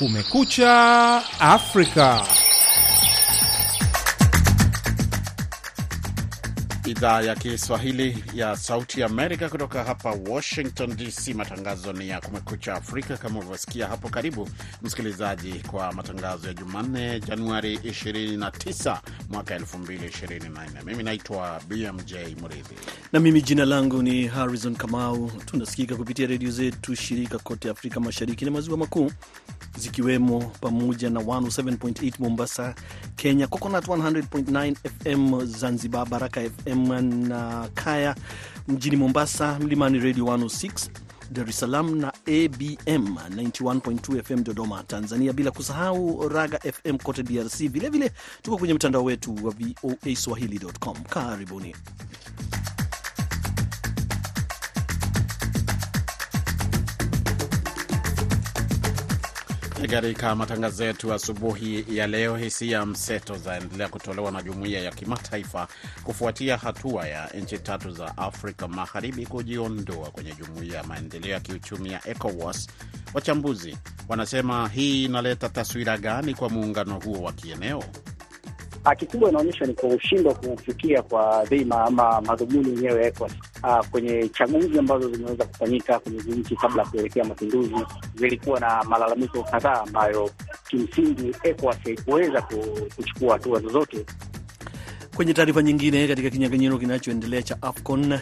Kumekucha Afrika. Idhaa ya Kiswahili ya Sauti Amerika kutoka hapa Washington DC. Matangazo ni ya Kumekucha Afrika kama ulivyosikia hapo. Karibu msikilizaji kwa matangazo ya Jumanne, Januari 29 mwaka 2024. Mimi naitwa BMJ Mridhi na mimi jina langu ni Harrison Kamau. Tunasikika kupitia redio zetu shirika kote Afrika Mashariki na Maziwa Makuu, zikiwemo pamoja na 107.8 Mombasa, Kenya, Coconut 100.9 FM Zanzibar, Baraka FM na Kaya mjini Mombasa, Mlimani Radio 106 Dar es Salaam na ABM 91.2 FM Dodoma, Tanzania, bila kusahau Raga FM kote DRC. Vilevile tuko kwenye mtandao wetu wa VOA Swahili.com. Karibuni. Katika matangazo yetu asubuhi ya leo, hisia mseto zaendelea kutolewa na jumuiya ya kimataifa kufuatia hatua ya nchi tatu za Afrika Magharibi kujiondoa kwenye jumuiya ya maendeleo ya kiuchumi ya ECOWAS. Wachambuzi wanasema hii inaleta taswira gani kwa muungano huo wa kieneo? Kikubwa inaonyesha ni kwa ushindwa kufikia kwa dhima ama madhumuni yenyewe ECOWAS kwenye chaguzi ambazo zimeweza kufanyika kwenye nchi kabla ya kuelekea mapinduzi, zilikuwa na malalamiko kadhaa ambayo kimsingi ECOWAS haikuweza kuchukua hatua zozote. Kwenye taarifa nyingine, katika kinyang'anyiro kinachoendelea cha AFCON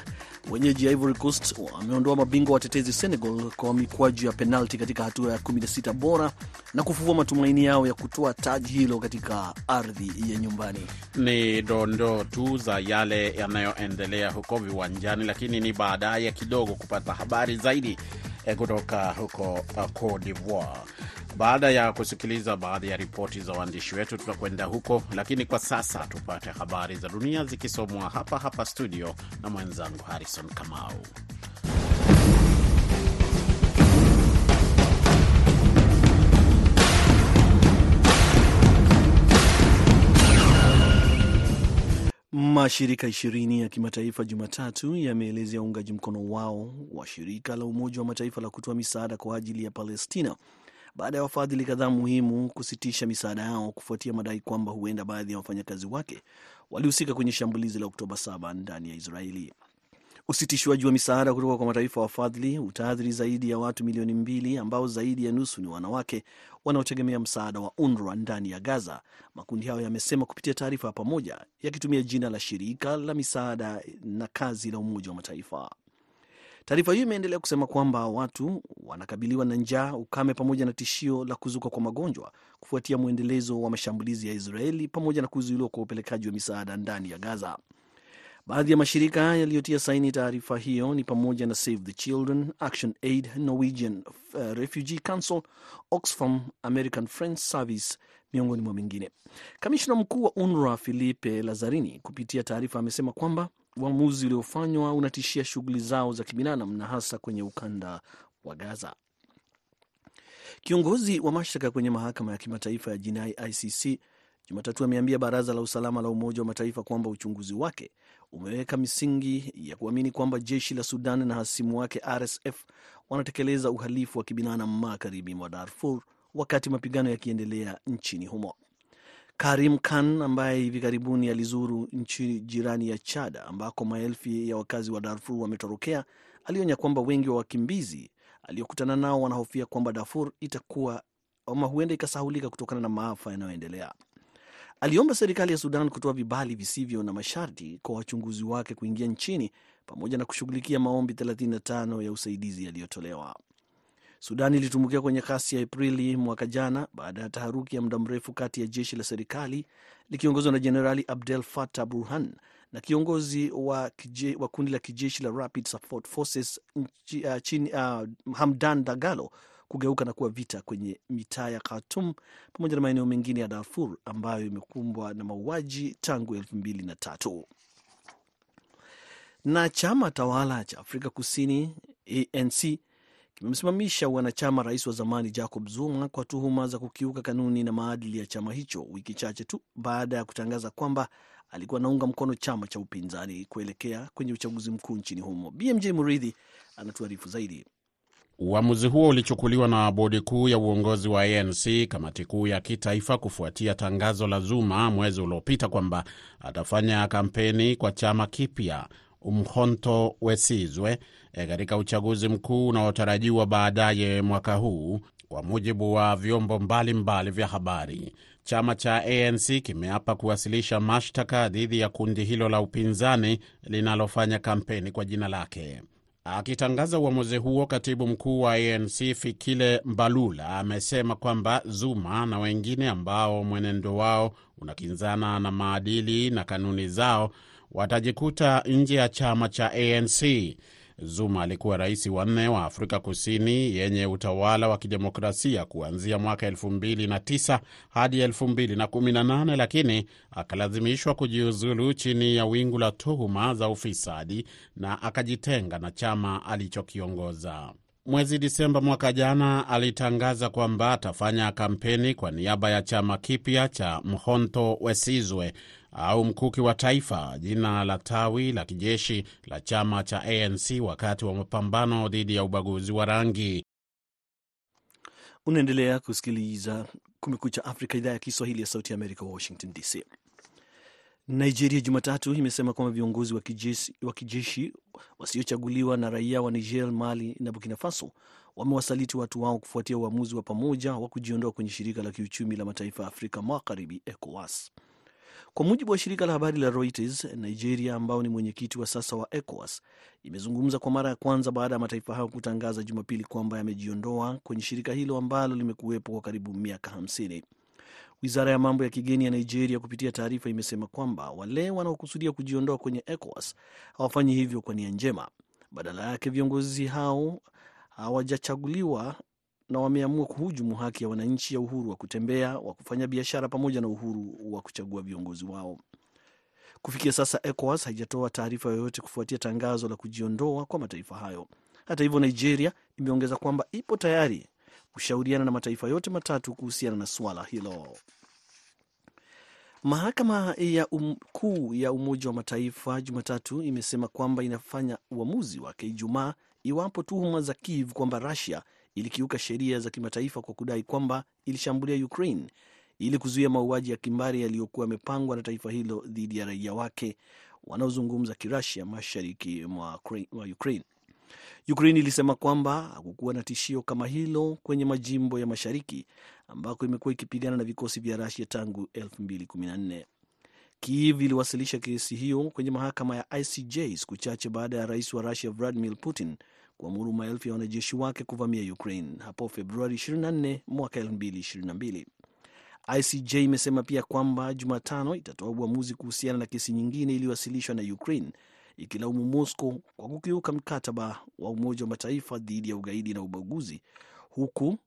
wenyeji ya Ivory Coast wameondoa mabingwa watetezi Senegal kwa mikwaju ya penalti katika hatua ya 16 bora na kufufua matumaini yao ya kutoa taji hilo katika ardhi ya nyumbani. Ni dondoo tu za yale yanayoendelea huko viwanjani, lakini ni baadaye kidogo kupata habari zaidi kutoka huko Cote d'Ivoire. Baada ya kusikiliza baadhi ya ripoti za waandishi wetu, tutakwenda huko, lakini kwa sasa tupate habari za dunia zikisomwa hapa hapa studio na mwenzangu Harrison Kamau. Mashirika ishirini ya kimataifa Jumatatu yameelezea uungaji mkono wao wa shirika la Umoja wa Mataifa la kutoa misaada kwa ajili ya Palestina baada ya wafadhili kadhaa muhimu kusitisha misaada yao kufuatia madai kwamba huenda baadhi ya wafanyakazi wake walihusika kwenye shambulizi la Oktoba 7 ndani ya Israeli. Usitishwaji wa misaada kutoka kwa mataifa wafadhili utaathiri zaidi ya watu milioni mbili ambao zaidi ya nusu ni wanawake wanaotegemea msaada wa UNRWA ndani ya Gaza, makundi hayo yamesema kupitia taarifa ya pamoja yakitumia jina la shirika la misaada na kazi la Umoja wa Mataifa. Taarifa hiyo imeendelea kusema kwamba watu wanakabiliwa na njaa, ukame pamoja na tishio la kuzuka kwa magonjwa kufuatia mwendelezo wa mashambulizi ya Israeli pamoja na kuzuiliwa kwa upelekaji wa misaada ndani ya Gaza. Baadhi ya mashirika yaliyotia saini taarifa hiyo ni pamoja na Save the Children, Action Aid, Norwegian uh, Refugee Council, Oxfam, American Friends Service miongoni mwa mengine. Kamishna mkuu wa UNRWA Filipe Lazarini kupitia taarifa amesema kwamba uamuzi uliofanywa unatishia shughuli zao za kibinadamu na hasa kwenye ukanda wa Gaza. Kiongozi wa mashtaka kwenye mahakama ya kimataifa ya jinai ICC Jumatatu ameambia baraza la usalama la Umoja wa Mataifa kwamba uchunguzi wake umeweka misingi ya kuamini kwamba jeshi la Sudan na hasimu wake RSF wanatekeleza uhalifu wa kibinadamu magharibi mwa Darfur wakati mapigano yakiendelea nchini humo. Karim Khan ambaye hivi karibuni alizuru nchi jirani ya Chad ambako maelfu ya wakazi wa Darfur wametorokea, alionya kwamba wengi wa wakimbizi aliokutana nao wanahofia kwamba Darfur itakuwa ama huenda ikasahulika kutokana na maafa yanayoendelea. Aliomba serikali ya Sudan kutoa vibali visivyo na masharti kwa wachunguzi wake kuingia nchini pamoja na kushughulikia maombi 35 ya usaidizi yaliyotolewa. Sudan ilitumbukia kwenye kasi ya Aprili mwaka jana baada ya taharuki ya muda mrefu kati ya jeshi la serikali likiongozwa na Jenerali Abdel Fattah Burhan na kiongozi wa, kije, wa kundi la kijeshi la Rapid Support Forces uh, chini, uh, Hamdan Dagalo kugeuka na kuwa vita kwenye mitaa ya Khartoum pamoja na maeneo mengine ya Darfur ambayo imekumbwa na mauaji tangu elfu mbili na tatu. Na chama tawala cha Afrika Kusini ANC kimemsimamisha wanachama rais wa zamani Jacob Zuma kwa tuhuma za kukiuka kanuni na maadili ya chama hicho wiki chache tu baada ya kutangaza kwamba alikuwa anaunga mkono chama cha upinzani kuelekea kwenye uchaguzi mkuu nchini humo. BMJ Muridhi anatuarifu zaidi. Uamuzi huo ulichukuliwa na bodi kuu ya uongozi wa ANC, kamati kuu ya kitaifa, kufuatia tangazo la Zuma mwezi uliopita kwamba atafanya kampeni kwa chama kipya Umkhonto Wesizwe katika uchaguzi mkuu unaotarajiwa baadaye mwaka huu, kwa mujibu wa vyombo mbalimbali vya habari. Chama cha ANC kimeapa kuwasilisha mashtaka dhidi ya kundi hilo la upinzani linalofanya kampeni kwa jina lake. Akitangaza uamuzi huo, katibu mkuu wa ANC Fikile Mbalula amesema kwamba Zuma na wengine ambao mwenendo wao unakinzana na maadili na kanuni zao watajikuta nje ya chama cha ANC. Zuma alikuwa rais wa nne wa Afrika Kusini yenye utawala wa kidemokrasia kuanzia mwaka 2009 hadi 2018, lakini akalazimishwa kujiuzulu chini ya wingu la tuhuma za ufisadi na akajitenga na chama alichokiongoza. Mwezi Disemba mwaka jana alitangaza kwamba atafanya kampeni kwa niaba ya chama kipya cha Mkhonto Wesizwe au mkuki wa taifa, jina la tawi la kijeshi la chama cha ANC wakati wa mapambano dhidi ya ubaguzi wa rangi. Unaendelea kusikiliza Kumekucha Afrika, idhaa ya Kiswahili ya Sauti ya Amerika, Washington DC. Nigeria Jumatatu imesema kwamba viongozi wa kijeshi, wa kijeshi wasiochaguliwa na raia wa Niger, Mali na Burkina Faso wamewasaliti watu wao kufuatia uamuzi wa pamoja wa kujiondoa kwenye shirika la kiuchumi la mataifa ya Afrika Magharibi, ECOWAS. Kwa mujibu wa shirika la habari la Reuters, Nigeria ambao ni mwenyekiti wa sasa wa ECOWAS imezungumza kwa mara ya kwanza baada ya mataifa hayo kutangaza Jumapili kwamba yamejiondoa kwenye shirika hilo ambalo limekuwepo kwa karibu miaka 50. Wizara ya mambo ya kigeni ya Nigeria kupitia taarifa imesema kwamba wale wanaokusudia kujiondoa kwenye ECOWAS hawafanyi hivyo kwa nia njema. Badala yake viongozi hao hawajachaguliwa na wameamua kuhujumu haki ya wananchi ya uhuru wa kutembea, wa kufanya biashara pamoja na uhuru wa kuchagua viongozi wao. Kufikia sasa, ECOWAS haijatoa taarifa yoyote kufuatia tangazo la kujiondoa kwa mataifa hayo. Hata hivyo, Nigeria imeongeza kwamba ipo tayari kushauriana na mataifa yote matatu kuhusiana na suala hilo. Mahakama ya um, kuu ya Umoja wa Mataifa Jumatatu imesema kwamba inafanya uamuzi wake Ijumaa iwapo tuhuma za Kiev kwamba Russia ilikiuka sheria za kimataifa kwa kudai kwamba ilishambulia Ukraine ili kuzuia mauaji ya kimbari yaliyokuwa yamepangwa na taifa hilo dhidi ya raia wake wanaozungumza Kirasia mashariki mwa Ukraine. Ukraine ilisema kwamba hakukuwa na tishio kama hilo kwenye majimbo ya mashariki ambako imekuwa ikipigana na vikosi vya Rusia tangu 2014. Kiev iliwasilisha kesi hiyo kwenye mahakama ya ICJ siku chache baada ya rais wa Rusia Vladimir Putin kuamuru maelfu ya wanajeshi wake kuvamia Ukraine hapo Februari 24 mwaka 2022. ICJ imesema pia kwamba Jumatano itatoa uamuzi kuhusiana na kesi nyingine iliyowasilishwa na Ukraine ikilaumu Moscow kwa kukiuka mkataba wa Umoja wa Mataifa dhidi ya ugaidi na ubaguzi huku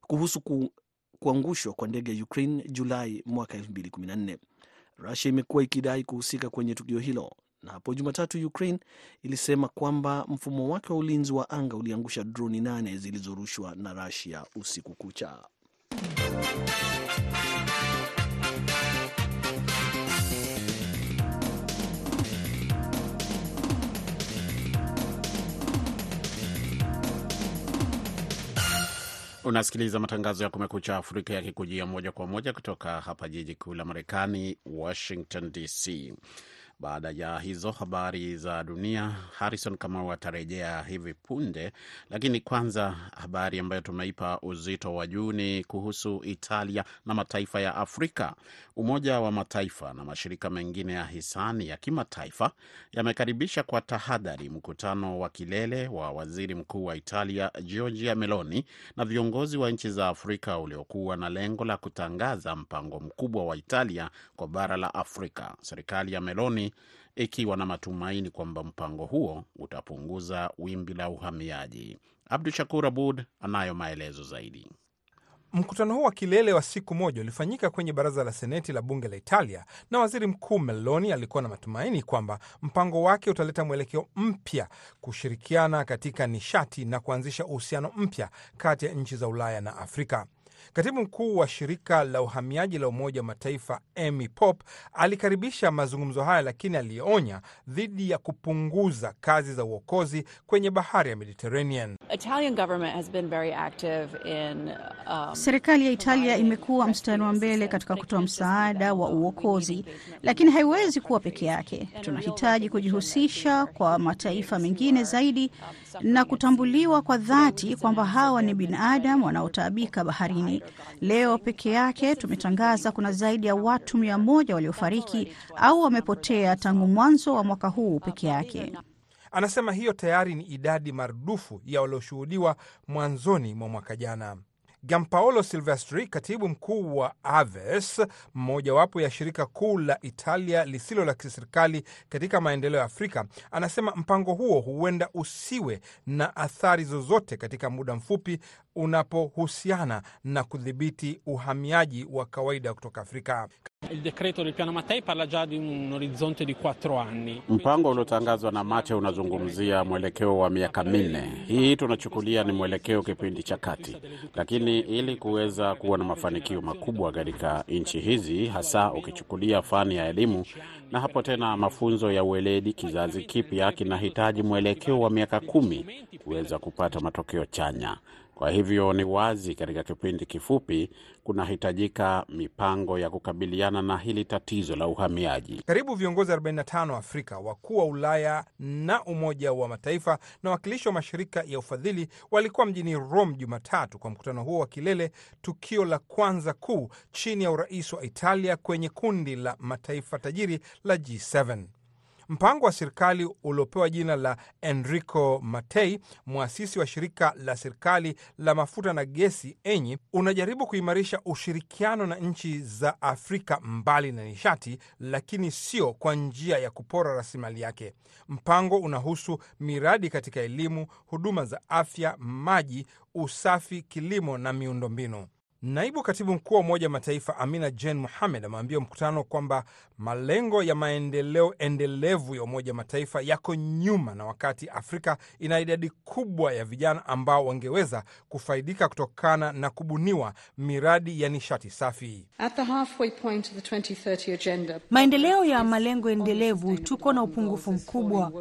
kuhusu ku, kuangushwa kwa ndege ya Ukraine Julai mwaka 2014. Rusia imekuwa ikidai kuhusika kwenye tukio hilo na hapo Jumatatu Ukraine ilisema kwamba mfumo wake wa ulinzi wa anga uliangusha droni nane zilizorushwa na Russia usiku kucha. Unasikiliza matangazo ya Kumekucha Afrika yakikujia moja kwa moja kutoka hapa jiji kuu la Marekani, Washington DC. Baada ya hizo habari za dunia, Harrison Kamau atarejea hivi punde, lakini kwanza habari ambayo tumeipa uzito wa juu ni kuhusu Italia na mataifa ya Afrika. Umoja wa Mataifa na mashirika mengine ya hisani ya kimataifa yamekaribisha kwa tahadhari mkutano wa kilele wa waziri mkuu wa Italia Giorgia Meloni na viongozi wa nchi za Afrika uliokuwa na lengo la kutangaza mpango mkubwa wa Italia kwa bara la Afrika. Serikali ya Meloni ikiwa na matumaini kwamba mpango huo utapunguza wimbi la uhamiaji. Abdu Shakur Abud anayo maelezo zaidi. Mkutano huu wa kilele wa siku moja ulifanyika kwenye baraza la seneti la bunge la Italia, na waziri mkuu Meloni alikuwa na matumaini kwamba mpango wake utaleta mwelekeo mpya, kushirikiana katika nishati na kuanzisha uhusiano mpya kati ya nchi za Ulaya na Afrika. Katibu mkuu wa shirika la uhamiaji la Umoja wa Mataifa Amy Pope alikaribisha mazungumzo haya, lakini alionya dhidi ya kupunguza kazi za uokozi kwenye bahari ya Mediterranean. Um, serikali ya Italia imekuwa mstari wa mbele katika kutoa msaada wa uokozi, lakini haiwezi kuwa peke yake. Tunahitaji kujihusisha kwa mataifa mengine zaidi na kutambuliwa kwa dhati kwamba hawa ni binadamu wanaotaabika baharini. Leo peke yake tumetangaza kuna zaidi ya watu mia moja waliofariki au wamepotea tangu mwanzo wa mwaka huu peke yake. Anasema hiyo tayari ni idadi marudufu ya walioshuhudiwa mwanzoni mwa mwaka jana. Giampaolo Silvestri, katibu mkuu wa Aves, mmojawapo ya shirika kuu la Italia lisilo la kiserikali katika maendeleo ya Afrika, anasema mpango huo huenda usiwe na athari zozote katika muda mfupi unapohusiana na kudhibiti uhamiaji wa kawaida kutoka Afrika. Il decreto del piano Mattei parla già di un orizzonte di quattro anni. Mpango uliotangazwa na Mate unazungumzia mwelekeo wa miaka minne. Hii tunachukulia ni mwelekeo kipindi cha kati, lakini ili kuweza kuwa na mafanikio makubwa katika nchi hizi, hasa ukichukulia fani ya elimu na hapo tena mafunzo ya ueledi, kizazi kipya kinahitaji mwelekeo wa miaka kumi kuweza kupata matokeo chanya. Kwa hivyo ni wazi katika kipindi kifupi kunahitajika mipango ya kukabiliana na hili tatizo la uhamiaji. Karibu viongozi 45 wa Afrika, wakuu wa Ulaya na Umoja wa Mataifa na wawakilishi wa mashirika ya ufadhili walikuwa mjini Rome Jumatatu kwa mkutano huo wa kilele, tukio la kwanza kuu chini ya urais wa Italia kwenye kundi la mataifa tajiri la G7. Mpango wa serikali uliopewa jina la Enrico Mattei, mwasisi wa shirika la serikali la mafuta na gesi ENI, unajaribu kuimarisha ushirikiano na nchi za Afrika mbali na nishati, lakini sio kwa njia ya kupora rasilimali yake. Mpango unahusu miradi katika elimu, huduma za afya, maji, usafi, kilimo na miundombinu. Naibu katibu mkuu wa Umoja wa Mataifa Amina Jane Mohamed ameambia mkutano kwamba malengo ya maendeleo endelevu ya Umoja wa Mataifa yako nyuma, na wakati Afrika ina idadi kubwa ya vijana ambao wangeweza kufaidika kutokana na kubuniwa miradi ya nishati safi. Maendeleo ya malengo endelevu, tuko na upungufu mkubwa.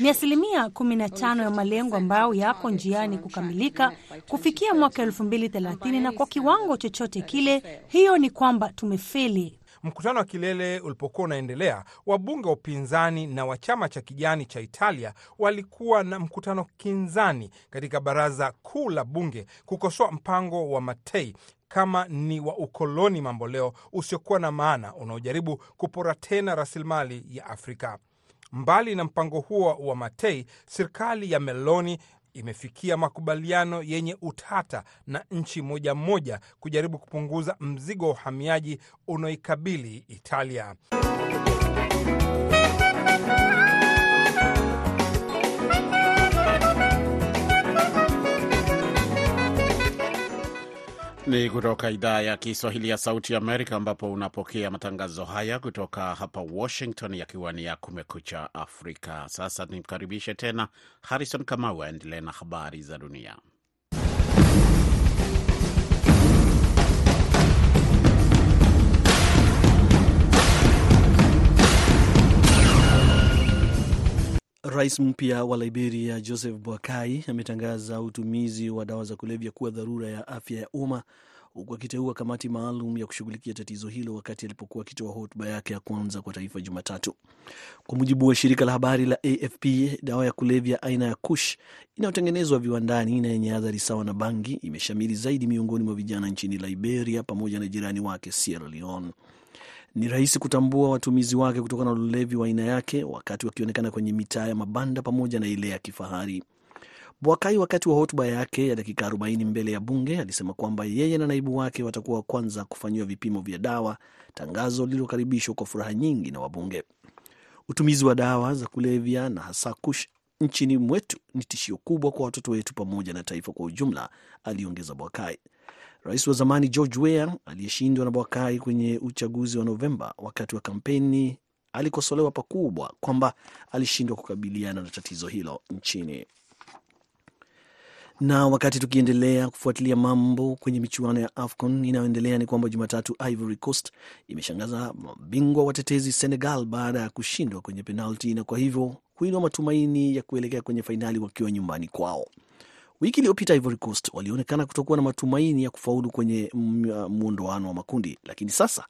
Ni asilimia 15 ya malengo ambayo yapo njiani kukamilika kufikia mwaka 2030 na kwa kiwango chochote kile, hiyo ni kwamba tumefeli. Mkutano wa kilele ulipokuwa unaendelea, wabunge wa upinzani na wa chama cha kijani cha Italia walikuwa na mkutano kinzani katika baraza kuu la bunge kukosoa mpango wa Matei kama ni wa ukoloni mamboleo usiokuwa na maana unaojaribu kupora tena rasilimali ya Afrika. Mbali na mpango huo wa Matei, serikali ya Meloni imefikia makubaliano yenye utata na nchi moja moja kujaribu kupunguza mzigo wa uhamiaji unaoikabili Italia. Ni kutoka idhaa ya Kiswahili ya Sauti Amerika, ambapo unapokea matangazo haya kutoka hapa Washington, yakiwa ni ya Kumekucha Afrika. Sasa nimkaribishe tena Harrison Kamau aendelee na habari za dunia. Rais mpya wa Liberia Joseph Boakai ametangaza utumizi wa dawa za kulevya kuwa dharura ya afya ya umma huku akiteua kamati maalum ya kushughulikia tatizo hilo wakati alipokuwa akitoa hotuba yake ya kwanza kwa taifa Jumatatu. Kwa mujibu wa shirika la habari la AFP, dawa ya kulevya aina ya Kush inayotengenezwa viwandani na yenye athari sawa na bangi imeshamiri zaidi miongoni mwa vijana nchini Liberia pamoja na jirani wake Sierra Leone. Ni rahisi kutambua watumizi wake kutokana na ulevi wa aina yake wakati wakionekana kwenye mitaa ya mabanda pamoja na ile ya kifahari. Bwakai wakati wa hotuba yake ya dakika 40 mbele ya bunge alisema kwamba yeye na naibu wake watakuwa wa kwanza kufanyiwa vipimo vya dawa, tangazo lililokaribishwa kwa furaha nyingi na wabunge. Utumizi wa dawa za kulevya na hasa Kush nchini mwetu ni tishio kubwa kwa watoto wetu pamoja na taifa kwa ujumla, aliongeza Bwakai. Rais wa zamani George Weah aliyeshindwa na Bwakai kwenye uchaguzi wa Novemba wakati wa kampeni alikosolewa pakubwa kwamba alishindwa kukabiliana na tatizo hilo nchini. Na wakati tukiendelea kufuatilia mambo kwenye michuano ya AFCON inayoendelea ni kwamba Jumatatu Ivory Coast imeshangaza mabingwa watetezi Senegal baada ya kushindwa kwenye penalti na kwa hivyo kuinua matumaini ya kuelekea kwenye fainali wakiwa nyumbani kwao. Wiki iliyopita Ivory Coast walionekana kutokuwa na matumaini ya kufaulu kwenye muondoano wa makundi, lakini sasa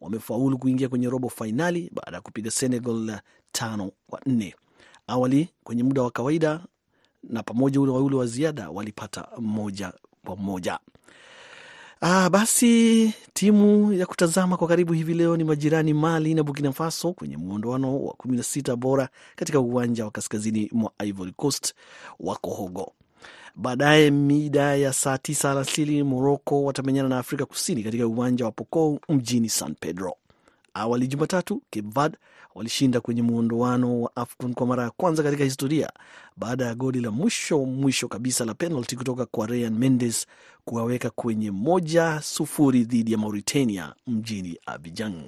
wamefaulu kuingia kwenye robo fainali baada ya kupiga Senegal tano kwa nne. Awali kwenye muda wa kawaida na pamoja ule waule wa ziada walipata moja kwa moja. Ah, basi timu ya kutazama kwa karibu hivi leo ni majirani Mali na Burkina Faso kwenye muondoano wa kumi na sita bora katika uwanja wa kaskazini mwa Ivory Coast wa Kohogo. Baadaye mida ya saa tisa alasiri Moroko watamenyana na Afrika Kusini katika uwanja wa pokou mjini San Pedro. Awali Jumatatu, Cape Verde walishinda kwenye muondoano wa AFCON kwa mara ya kwanza katika historia baada ya goli la mwisho mwisho kabisa la penalty kutoka kwa Ryan Mendes kuwaweka kwenye moja sufuri dhidi ya Mauritania mjini Abidjan.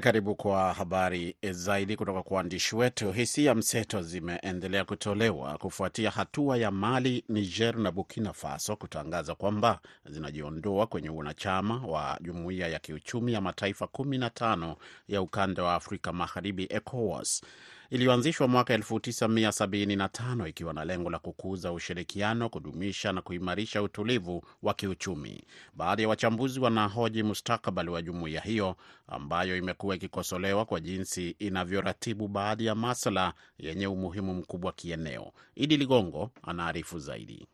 Karibu kwa habari zaidi kutoka kwa waandishi wetu. Hisia mseto zimeendelea kutolewa kufuatia hatua ya Mali, Niger na Burkina Faso kutangaza kwamba zinajiondoa kwenye wanachama wa jumuiya ya kiuchumi ya mataifa 15 ya ukanda wa Afrika Magharibi, ECOWAS iliyoanzishwa mwaka 1975 ikiwa na lengo la kukuza ushirikiano, kudumisha na kuimarisha utulivu wa kiuchumi. Baadhi ya wachambuzi wanahoji mustakabali wa jumuiya hiyo ambayo imekuwa ikikosolewa kwa jinsi inavyoratibu baadhi ya masuala yenye umuhimu mkubwa kieneo. Idi Ligongo anaarifu zaidi.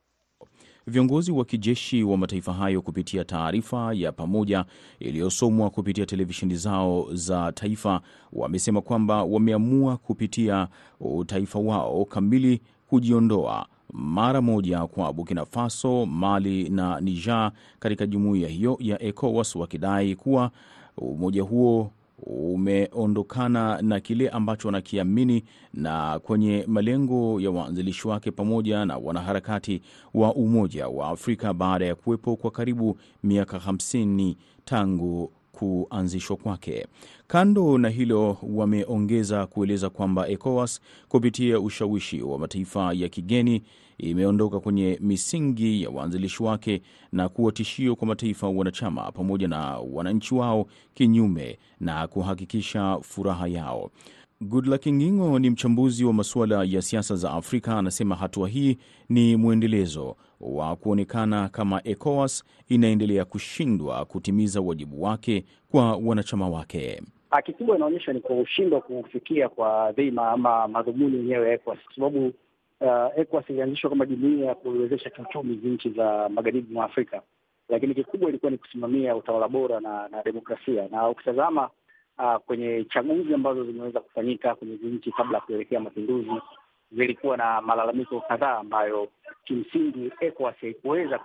Viongozi wa kijeshi wa mataifa hayo kupitia taarifa ya pamoja iliyosomwa kupitia televisheni zao za taifa wamesema kwamba wameamua kupitia utaifa wao kamili kujiondoa mara moja kwa Burkina Faso, Mali na Niger katika jumuiya hiyo ya ECOWAS, wakidai kuwa umoja huo umeondokana na kile ambacho wanakiamini na kwenye malengo ya waanzilishi wake pamoja na wanaharakati wa Umoja wa Afrika baada ya kuwepo kwa karibu miaka 50 tangu kuanzishwa kwake. Kando na hilo, wameongeza kueleza kwamba ECOWAS kupitia ushawishi wa mataifa ya kigeni imeondoka kwenye misingi ya waanzilishi wake na kuwa tishio kwa mataifa wanachama pamoja na wananchi wao, kinyume na kuhakikisha furaha yao. Goodluck Ngingo ni mchambuzi wa masuala ya siasa za Afrika, anasema hatua hii ni mwendelezo wa kuonekana kama ECOWAS inaendelea kushindwa kutimiza wajibu wake kwa wanachama wake. Kikubwa inaonyesha ni kushindwa kufikia kwa dhima ama madhumuni yenyewe ya ECOWAS kwa sababu uh, ECOWAS ilianzishwa kama jumuiya ya kuwezesha kiuchumi nchi za magharibi mwa Afrika, lakini kikubwa ilikuwa ni kusimamia utawala bora na, na demokrasia. Na ukitazama Uh, kwenye chaguzi ambazo zimeweza kufanyika kwenye nchi kabla ya kuelekea mapinduzi zilikuwa na malalamiko kadhaa ambayo kimsingi ECOWAS haikuweza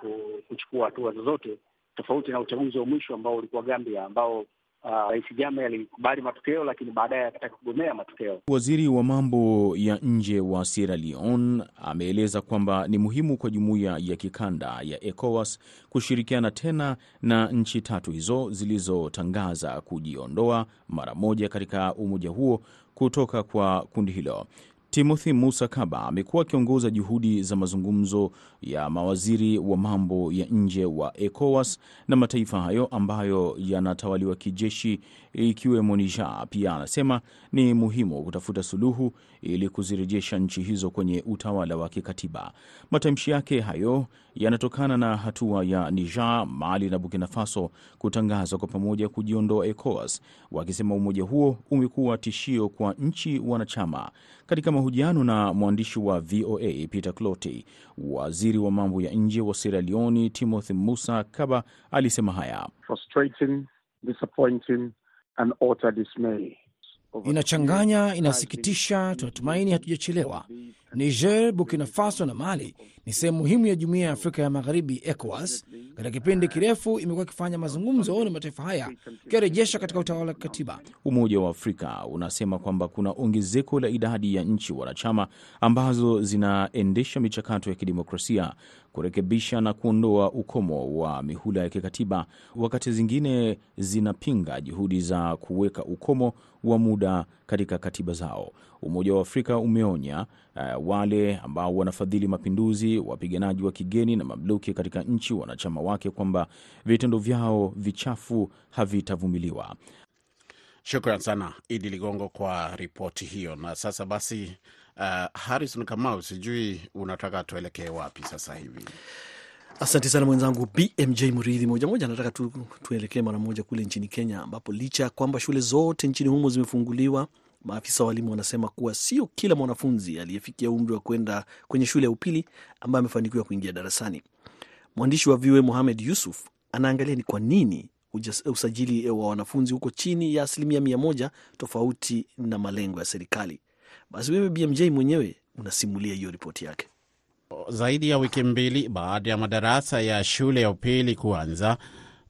kuchukua hatua zozote, tofauti na uchaguzi wa mwisho ambao ulikuwa Gambia, ambao Rais uh, Jammeh alikubali matokeo, lakini baadaye akataka kugomea matokeo. Waziri wa mambo ya nje wa Sierra Leone ameeleza kwamba ni muhimu kwa jumuiya ya kikanda ya ECOWAS kushirikiana tena na nchi tatu hizo zilizotangaza kujiondoa mara moja katika umoja huo kutoka kwa kundi hilo. Timothy Musa Kaba amekuwa akiongoza juhudi za mazungumzo ya mawaziri wa mambo ya nje wa ECOWAS na mataifa hayo ambayo yanatawaliwa kijeshi ikiwemo Niger. Pia anasema ni muhimu kutafuta suluhu ili kuzirejesha nchi hizo kwenye utawala wa kikatiba. Matamshi yake hayo yanatokana na hatua ya Niger, Mali na Burkina Faso kutangazwa kwa pamoja kujiondoa ECOWAS, wakisema umoja huo umekuwa tishio kwa nchi wanachama. Katika mahojiano na mwandishi wa VOA Peter Cloti, waziri wa mambo ya nje wa Sierra Leone Timothy Musa Kaba alisema haya: Inachanganya, inasikitisha. Tunatumaini hatujachelewa. Niger, Burkina Faso na Mali ni sehemu muhimu ya jumuiya ya Afrika ya Magharibi, ECOWAS. Katika kipindi kirefu imekuwa ikifanya mazungumzo na mataifa haya ikiwarejesha katika utawala wa kikatiba. Umoja wa Afrika unasema kwamba kuna ongezeko la idadi ya nchi wanachama ambazo zinaendesha michakato ya kidemokrasia kurekebisha na kuondoa ukomo wa mihula ya kikatiba, wakati zingine zinapinga juhudi za kuweka ukomo wa muda katika katiba zao. Umoja wa Afrika umeonya uh, wale ambao wanafadhili mapinduzi, wapiganaji wa kigeni na mamluki katika nchi wanachama wake kwamba vitendo vyao vichafu havitavumiliwa. Shukran sana Idi Ligongo kwa ripoti hiyo. Na sasa basi, uh, Harrison Kamau, sijui unataka tuelekee wapi sasa hivi? Asante sana mwenzangu BMJ Mridhi. Moja moja nataka tu, tuelekee mara moja kule nchini Kenya, ambapo licha ya kwamba shule zote nchini humo zimefunguliwa, maafisa wa walimu wanasema kuwa sio kila mwanafunzi aliyefikia umri wa kwenda kwenye shule ya upili ambaye amefanikiwa kuingia darasani. Mwandishi wa VOA Mohamed Yusuf anaangalia ni kwa nini usajili wa wanafunzi huko chini ya asilimia mia moja tofauti na malengo ya serikali. Basi wewe BMJ mwenyewe unasimulia hiyo ripoti yake. Zaidi ya wiki mbili baada ya madarasa ya shule ya upili kuanza,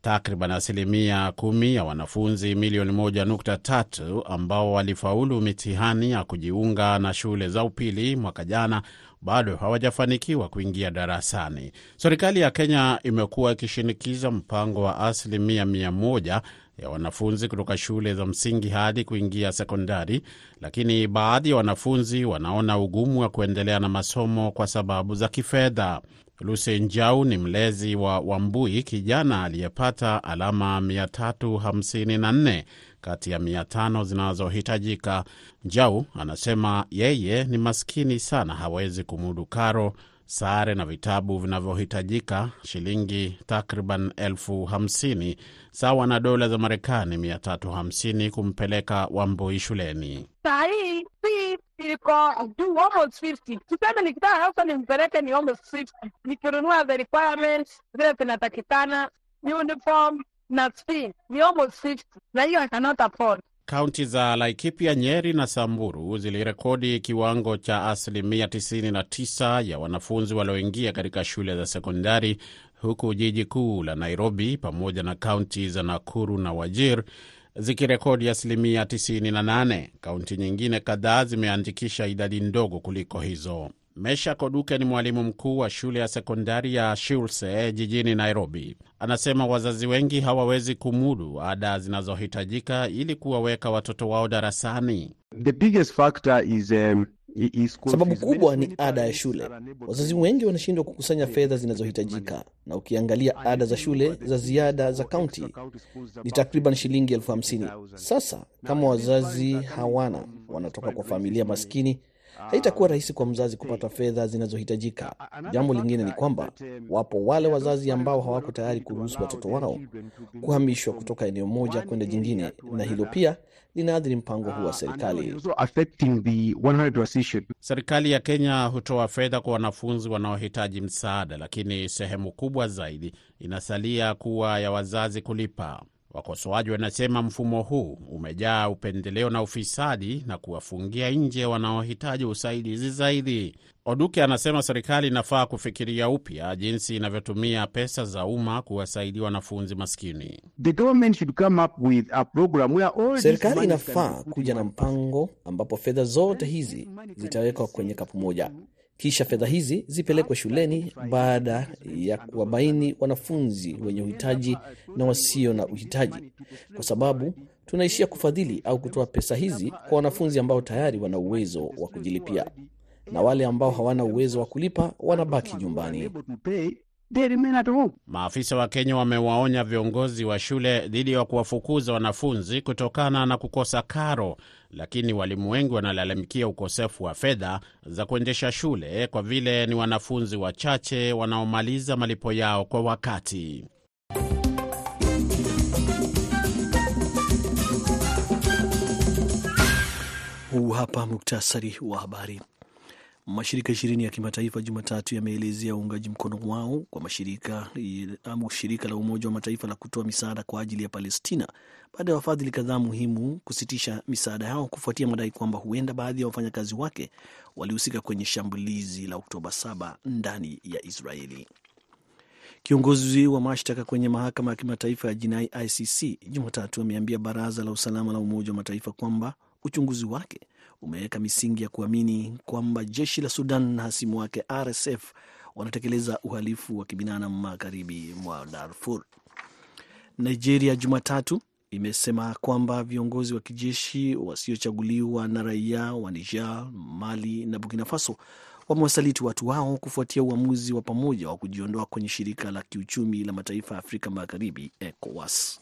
takriban asilimia kumi ya wanafunzi milioni moja nukta tatu ambao walifaulu mitihani ya kujiunga na shule za upili mwaka jana bado hawajafanikiwa kuingia darasani. Serikali ya Kenya imekuwa ikishinikiza mpango wa asilimia mia moja ya wanafunzi kutoka shule za msingi hadi kuingia sekondari, lakini baadhi ya wanafunzi wanaona ugumu wa kuendelea na masomo kwa sababu za kifedha. Luse Njau ni mlezi wa Wambui, kijana aliyepata alama 354 kati ya 500 zinazohitajika. Njau anasema yeye ni maskini sana, hawezi kumudu karo, sare na vitabu vinavyohitajika, shilingi takriban elfu hamsini sawa na dola za Marekani 350 kumpeleka Wambui shuleni. Sahii si iko juu almost 50. Tuseme nikitaka sasa nimpeleke ni almost 50. Nikinunua the requirements zile zinatakikana, uniform na ni almost 50. Na hiyo. Kaunti za Laikipia, Nyeri na Samburu zilirekodi kiwango cha asilimia 99 ya wanafunzi walioingia katika shule za sekondari, huku jiji kuu la Nairobi pamoja na kaunti za Nakuru na Wajir zikirekodi asilimia 98. Kaunti nyingine kadhaa zimeandikisha idadi ndogo kuliko hizo. Mesha Koduke ni mwalimu mkuu wa shule ya sekondari ya Shulse jijini Nairobi. Anasema wazazi wengi hawawezi kumudu ada zinazohitajika ili kuwaweka watoto wao darasani. The biggest factor is, um, is Sababu kubwa ni ada ya shule. Wazazi wengi wanashindwa kukusanya fedha zinazohitajika, na ukiangalia ada za shule za ziada za kaunti ni takriban shilingi elfu hamsini. Sasa kama wazazi hawana, wanatoka kwa familia maskini haitakuwa rahisi kwa mzazi kupata fedha zinazohitajika. Jambo lingine ni kwamba wapo wale wazazi ambao hawako tayari kuruhusu watoto wao kuhamishwa kutoka eneo moja kwenda jingine, na hilo pia linaathiri mpango huu wa serikali. Serikali ya Kenya hutoa fedha kwa wanafunzi wanaohitaji msaada, lakini sehemu kubwa zaidi inasalia kuwa ya wazazi kulipa. Wakosoaji wanasema mfumo huu umejaa upendeleo na ufisadi na kuwafungia nje wanaohitaji usaidizi zaidi. Oduke anasema serikali inafaa kufikiria upya jinsi inavyotumia pesa za umma kuwasaidia wanafunzi maskini. Serikali inafaa kuja na mpango ambapo fedha zote hizi zitawekwa kwenye kapu moja, kisha fedha hizi zipelekwe shuleni baada ya kuwabaini wanafunzi wenye uhitaji na wasio na uhitaji, kwa sababu tunaishia kufadhili au kutoa pesa hizi kwa wanafunzi ambao tayari wana uwezo wa kujilipia, na wale ambao hawana uwezo wa kulipa wanabaki nyumbani. Maafisa wa Kenya wamewaonya viongozi wa shule dhidi ya kuwafukuza wanafunzi kutokana na kukosa karo, lakini walimu wengi wanalalamikia ukosefu wa fedha za kuendesha shule kwa vile ni wanafunzi wachache wanaomaliza malipo yao kwa wakati. Huu hapa muktasari wa habari. Mashirika ishirini ya kimataifa Jumatatu yameelezea uungaji mkono wao kwa mashirika ama shirika la Umoja wa Mataifa la kutoa misaada kwa ajili ya Palestina baada ya wafadhili kadhaa muhimu kusitisha misaada yao kufuatia madai kwamba huenda baadhi ya wafanyakazi wake walihusika kwenye shambulizi la Oktoba 7 ndani ya Israeli. Kiongozi wa mashtaka kwenye mahakama ya kimataifa ya jinai ICC Jumatatu ameambia baraza la usalama la Umoja wa Mataifa kwamba uchunguzi wake umeweka misingi ya kuamini kwamba jeshi la Sudan na hasimu wake RSF wanatekeleza uhalifu wa kibinadamu magharibi mwa Darfur. Nigeria Jumatatu imesema kwamba viongozi wa kijeshi wasiochaguliwa na raia wa Niger, Mali na Burkina Faso wamewasaliti watu wao kufuatia uamuzi wa pamoja wa kujiondoa kwenye shirika la kiuchumi la mataifa ya Afrika Magharibi, ECOWAS.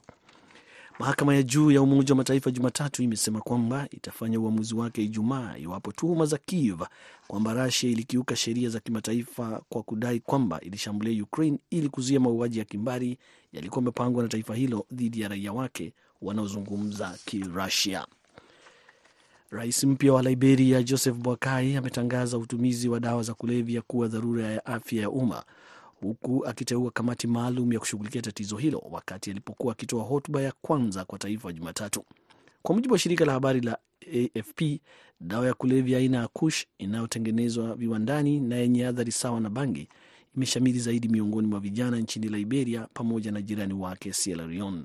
Mahakama ya juu ya Umoja wa Mataifa Jumatatu imesema kwamba itafanya uamuzi wake Ijumaa iwapo tuhuma za Kiev kwamba Rusia ilikiuka sheria za kimataifa kwa kudai kwamba ilishambulia Ukraine ili kuzuia mauaji ya kimbari yalikuwa amepangwa na taifa hilo dhidi ya raia wake wanaozungumza Kirusia. Rais mpya wa Liberia Joseph Boakai ametangaza utumizi wa dawa za kulevya kuwa dharura ya afya ya umma huku akiteua kamati maalum ya kushughulikia tatizo hilo wakati alipokuwa akitoa hotuba ya kwanza kwa taifa Jumatatu. Kwa mujibu wa shirika la habari la AFP, dawa ya kulevya aina ya Kush inayotengenezwa viwandani na yenye athari sawa na bangi imeshamiri zaidi miongoni mwa vijana nchini Liberia pamoja na jirani wake Sierra Leone.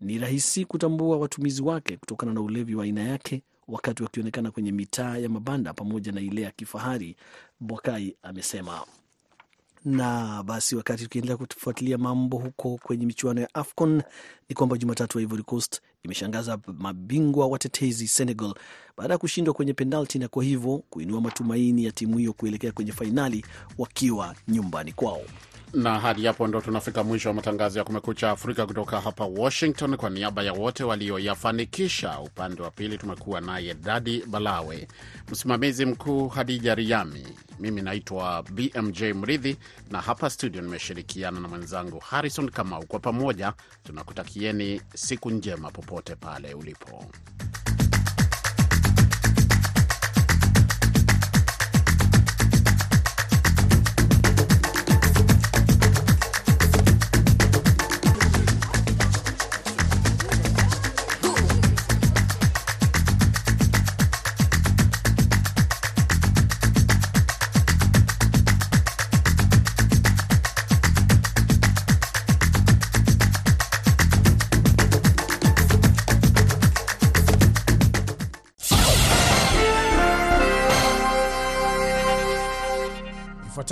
Ni rahisi kutambua watumizi wake kutokana na ulevi wa aina yake wakati wakionekana kwenye mitaa ya mabanda pamoja na ile ya kifahari, Bokai amesema. Na basi wakati tukiendelea kufuatilia mambo huko kwenye michuano ya AFCON ni kwamba Jumatatu wa Ivory Coast imeshangaza mabingwa watetezi Senegal baada ya kushindwa kwenye penalti na kwa hivyo kuinua matumaini ya timu hiyo kuelekea kwenye fainali wakiwa nyumbani kwao na hadi hapo ndo tunafika mwisho wa matangazo ya Kumekucha Afrika kutoka hapa Washington. Kwa niaba ya wote walioyafanikisha, upande wa pili tumekuwa naye Dadi Balawe, msimamizi mkuu Hadija Riami, mimi naitwa BMJ Mridhi na hapa studio nimeshirikiana na mwenzangu Harrison Kamau. Kwa pamoja tunakutakieni siku njema popote pale ulipo.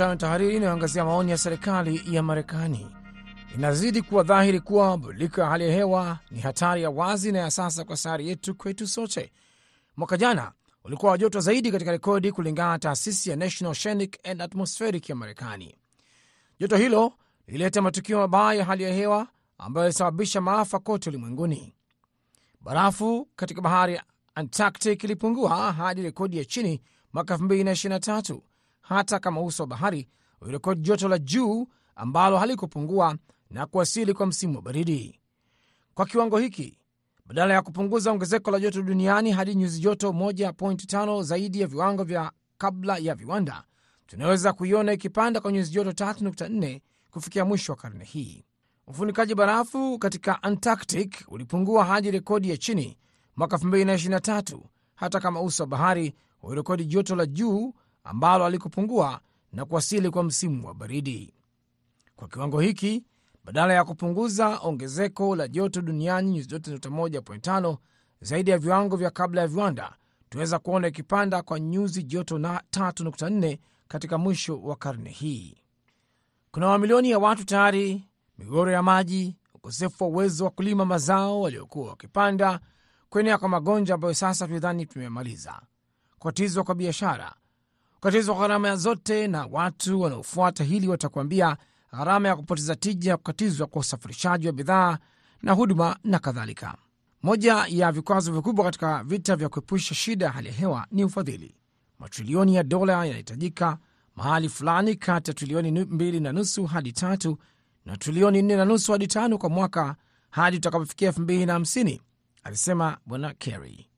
Ifuatayo ni tahariri inayoangazia maoni ya serikali ya Marekani. Inazidi kuwa dhahiri kuwa mabadiliko ya hali ya hewa ni hatari ya wazi na ya sasa kwa sayari yetu, kwetu sote. Mwaka jana ulikuwa wa joto zaidi katika rekodi, kulingana na taasisi ya National Oceanic and Atmospheric ya Marekani. Joto hilo lilileta matukio mabaya ya hali ya hewa ambayo ilisababisha maafa kote ulimwenguni. Barafu katika bahari ya Antarctic ilipungua hadi rekodi ya chini mwaka 2023 hata kama uso wa bahari ulirekodi joto la juu ambalo halikupungua na kuwasili kwa msimu wa baridi. Kwa kiwango hiki, badala ya kupunguza ongezeko la joto duniani hadi nyuzi joto 1.5 zaidi ya viwango vya kabla ya viwanda, tunaweza kuiona ikipanda kwa nyuzi joto 3.4 kufikia mwisho wa karne hii. Ufunikaji barafu katika Antarctic ulipungua hadi rekodi ya chini mwaka 2023 hata kama uso wa bahari ulirekodi joto la juu ambalo alikupungua na kuwasili kwa msimu wa baridi. Kwa kiwango hiki, badala ya kupunguza ongezeko la joto duniani nyuzi joto 1.5 zaidi ya viwango vya kabla ya viwanda, tunaweza kuona ikipanda kwa nyuzi joto na 3.4 katika mwisho wa karne hii. Kuna mamilioni ya watu tayari, migogoro ya maji, ukosefu wa uwezo wa kulima mazao waliokuwa wakipanda, kuenea kwa magonjwa ambayo sasa tulidhani tumemaliza, kukatizwa kwa biashara kukatizwa gharama zote, na watu wanaofuata hili watakuambia gharama ya kupoteza tija ya kukatizwa kwa usafirishaji wa bidhaa na huduma na kadhalika. Moja ya vikwazo vikubwa katika vita vya kuepusha shida ya hali ya hewa ni ufadhili. Matrilioni ya dola yanahitajika mahali fulani, kati ya trilioni mbili na nusu hadi tatu na trilioni nne na nusu hadi tano kwa mwaka hadi tutakapofikia elfu alisema Bwana Kerry.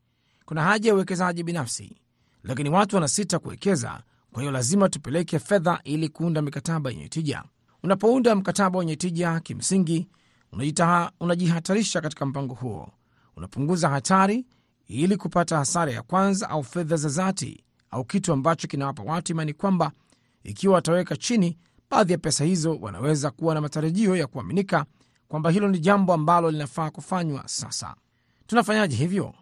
Kuna haja ya uwekezaji binafsi lakini watu wanasita kuwekeza Kwa hiyo lazima tupeleke fedha ili kuunda mikataba yenye tija. Unapounda mkataba wenye tija, kimsingi unajitaha, unajihatarisha katika mpango huo. Unapunguza hatari ili kupata hasara ya kwanza au fedha za dhati au kitu ambacho kinawapa watu imani kwamba ikiwa wataweka chini baadhi ya pesa hizo, wanaweza kuwa na matarajio ya kuaminika kwamba hilo ni jambo ambalo linafaa kufanywa sasa. Tunafanyaje hivyo?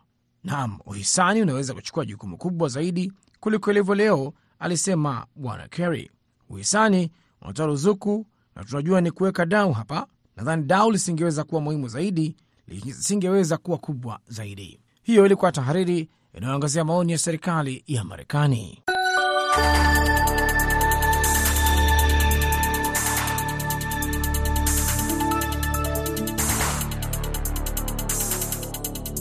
Naam, uhisani unaweza kuchukua jukumu kubwa zaidi kuliko ilivyo leo, alisema Bwana Kerry. Uhisani unatoa ruzuku na tunajua ni kuweka dau hapa. Nadhani dau lisingeweza kuwa muhimu zaidi, lisingeweza kuwa kubwa zaidi. Hiyo ilikuwa tahariri inayoangazia maoni ya serikali ya Marekani.